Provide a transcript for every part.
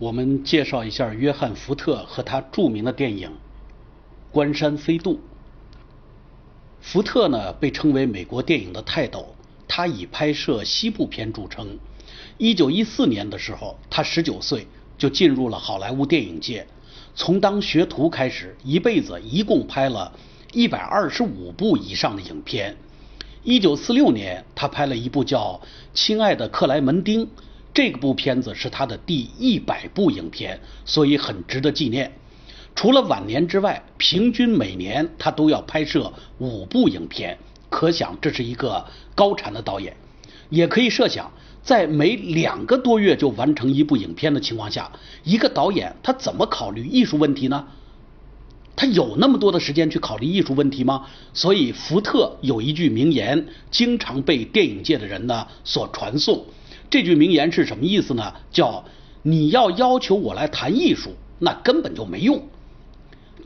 我们介绍一下约翰·福特和他著名的电影《关山飞渡》。福特呢被称为美国电影的泰斗，他以拍摄西部片著称。一九一四年的时候，他十九岁就进入了好莱坞电影界，从当学徒开始，一辈子一共拍了一百二十五部以上的影片。一九四六年，他拍了一部叫《亲爱的克莱门丁》。这部片子是他的第一百部影片，所以很值得纪念。除了晚年之外，平均每年他都要拍摄五部影片，可想这是一个高产的导演。也可以设想，在每两个多月就完成一部影片的情况下，一个导演他怎么考虑艺术问题呢？他有那么多的时间去考虑艺术问题吗？所以福特有一句名言，经常被电影界的人呢所传颂。这句名言是什么意思呢？叫你要要求我来谈艺术，那根本就没用。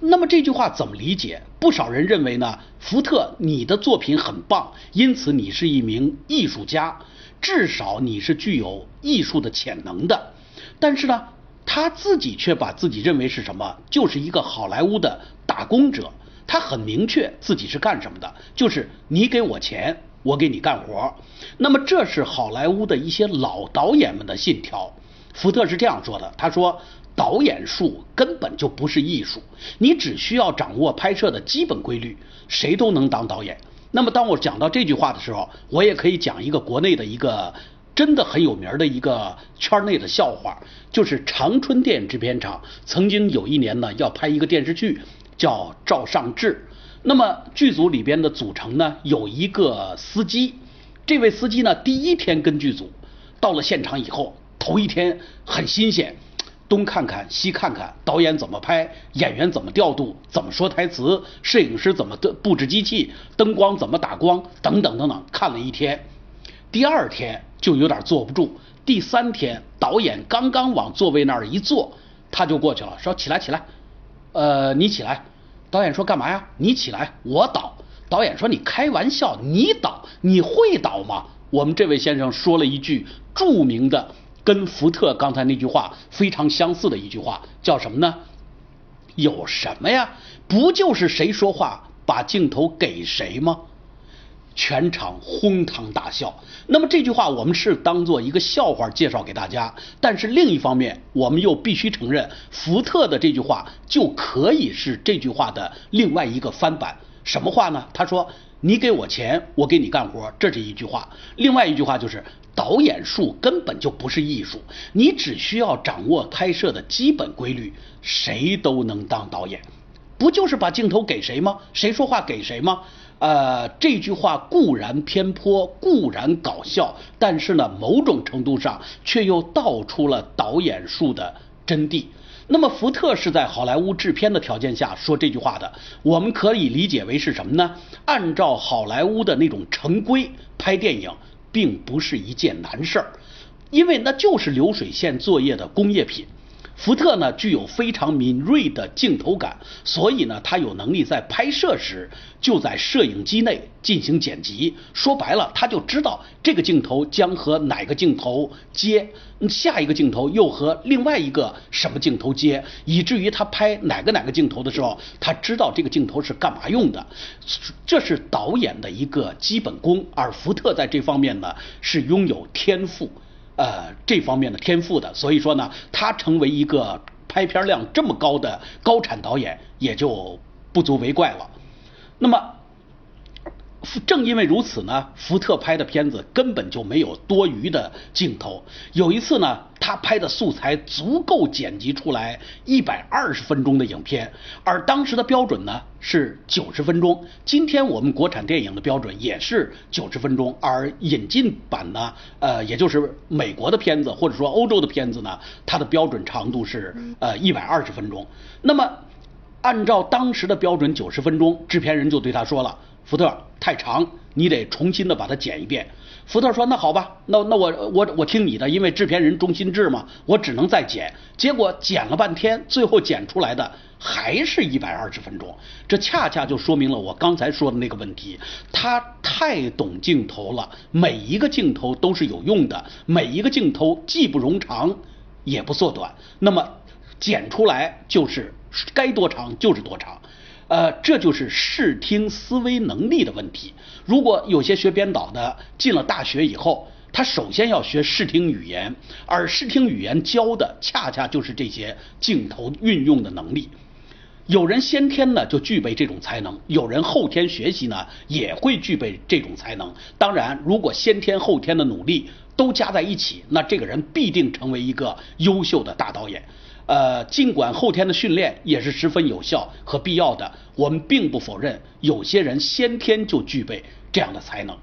那么这句话怎么理解？不少人认为呢，福特你的作品很棒，因此你是一名艺术家，至少你是具有艺术的潜能的。但是呢，他自己却把自己认为是什么？就是一个好莱坞的打工者。他很明确自己是干什么的，就是你给我钱。我给你干活，那么这是好莱坞的一些老导演们的信条。福特是这样说的，他说：“导演术根本就不是艺术，你只需要掌握拍摄的基本规律，谁都能当导演。”那么当我讲到这句话的时候，我也可以讲一个国内的一个真的很有名的一个圈内的笑话，就是长春电影制片厂曾经有一年呢要拍一个电视剧，叫《赵尚志》。那么剧组里边的组成呢，有一个司机，这位司机呢，第一天跟剧组到了现场以后，头一天很新鲜，东看看西看看，导演怎么拍，演员怎么调度，怎么说台词，摄影师怎么的布置机器，灯光怎么打光，等等等等，看了一天。第二天就有点坐不住，第三天导演刚刚往座位那儿一坐，他就过去了，说起来起来，呃，你起来。导演说：“干嘛呀？你起来，我导。”导演说：“你开玩笑，你导，你会导吗？”我们这位先生说了一句著名的，跟福特刚才那句话非常相似的一句话，叫什么呢？有什么呀？不就是谁说话把镜头给谁吗？全场哄堂大笑。那么这句话我们是当做一个笑话介绍给大家，但是另一方面，我们又必须承认，福特的这句话就可以是这句话的另外一个翻版。什么话呢？他说：“你给我钱，我给你干活。”这是一句话。另外一句话就是导演术根本就不是艺术，你只需要掌握拍摄的基本规律，谁都能当导演。不就是把镜头给谁吗？谁说话给谁吗？呃，这句话固然偏颇，固然搞笑，但是呢，某种程度上却又道出了导演术的真谛。那么，福特是在好莱坞制片的条件下说这句话的，我们可以理解为是什么呢？按照好莱坞的那种成规拍电影，并不是一件难事儿，因为那就是流水线作业的工业品。福特呢具有非常敏锐的镜头感，所以呢他有能力在拍摄时就在摄影机内进行剪辑。说白了，他就知道这个镜头将和哪个镜头接，下一个镜头又和另外一个什么镜头接，以至于他拍哪个哪个镜头的时候，他知道这个镜头是干嘛用的。这是导演的一个基本功，而福特在这方面呢是拥有天赋。呃，这方面的天赋的，所以说呢，他成为一个拍片量这么高的高产导演，也就不足为怪了。那么。正因为如此呢，福特拍的片子根本就没有多余的镜头。有一次呢，他拍的素材足够剪辑出来一百二十分钟的影片，而当时的标准呢是九十分钟。今天我们国产电影的标准也是九十分钟，而引进版呢，呃，也就是美国的片子或者说欧洲的片子呢，它的标准长度是呃一百二十分钟。那么，按照当时的标准九十分钟，制片人就对他说了。福特太长，你得重新的把它剪一遍。福特说：“那好吧，那那我我我听你的，因为制片人中心制嘛，我只能再剪。”结果剪了半天，最后剪出来的还是一百二十分钟。这恰恰就说明了我刚才说的那个问题，他太懂镜头了，每一个镜头都是有用的，每一个镜头既不冗长，也不缩短，那么剪出来就是该多长就是多长。呃，这就是视听思维能力的问题。如果有些学编导的进了大学以后，他首先要学视听语言，而视听语言教的恰恰就是这些镜头运用的能力。有人先天呢就具备这种才能，有人后天学习呢也会具备这种才能。当然，如果先天后天的努力都加在一起，那这个人必定成为一个优秀的大导演。呃，尽管后天的训练也是十分有效和必要的，我们并不否认有些人先天就具备这样的才能。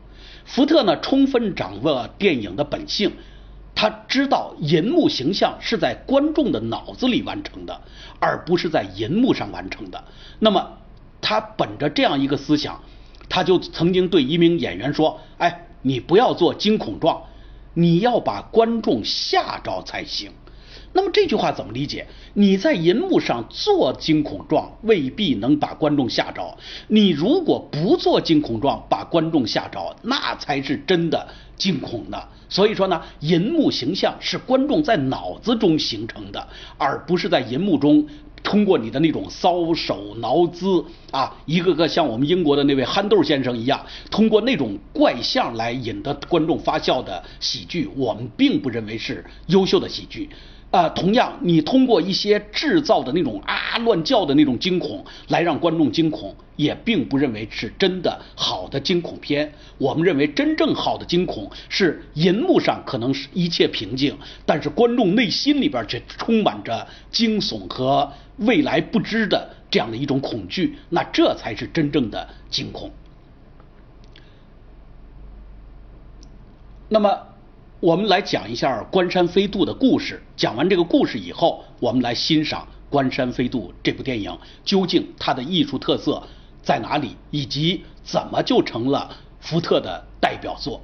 福特呢，充分掌握电影的本性，他知道银幕形象是在观众的脑子里完成的，而不是在银幕上完成的。那么，他本着这样一个思想，他就曾经对一名演员说：“哎，你不要做惊恐状，你要把观众吓着才行。”那么这句话怎么理解？你在银幕上做惊恐状，未必能把观众吓着；你如果不做惊恐状，把观众吓着，那才是真的惊恐呢。所以说呢，银幕形象是观众在脑子中形成的，而不是在银幕中通过你的那种搔首挠姿啊，一个个像我们英国的那位憨豆先生一样，通过那种怪象来引得观众发笑的喜剧，我们并不认为是优秀的喜剧。啊，同样，你通过一些制造的那种啊乱叫的那种惊恐来让观众惊恐，也并不认为是真的好的惊恐片。我们认为真正好的惊恐是银幕上可能是一切平静，但是观众内心里边却充满着惊悚和未来不知的这样的一种恐惧，那这才是真正的惊恐。那么。我们来讲一下《关山飞渡》的故事。讲完这个故事以后，我们来欣赏《关山飞渡》这部电影，究竟它的艺术特色在哪里，以及怎么就成了福特的代表作。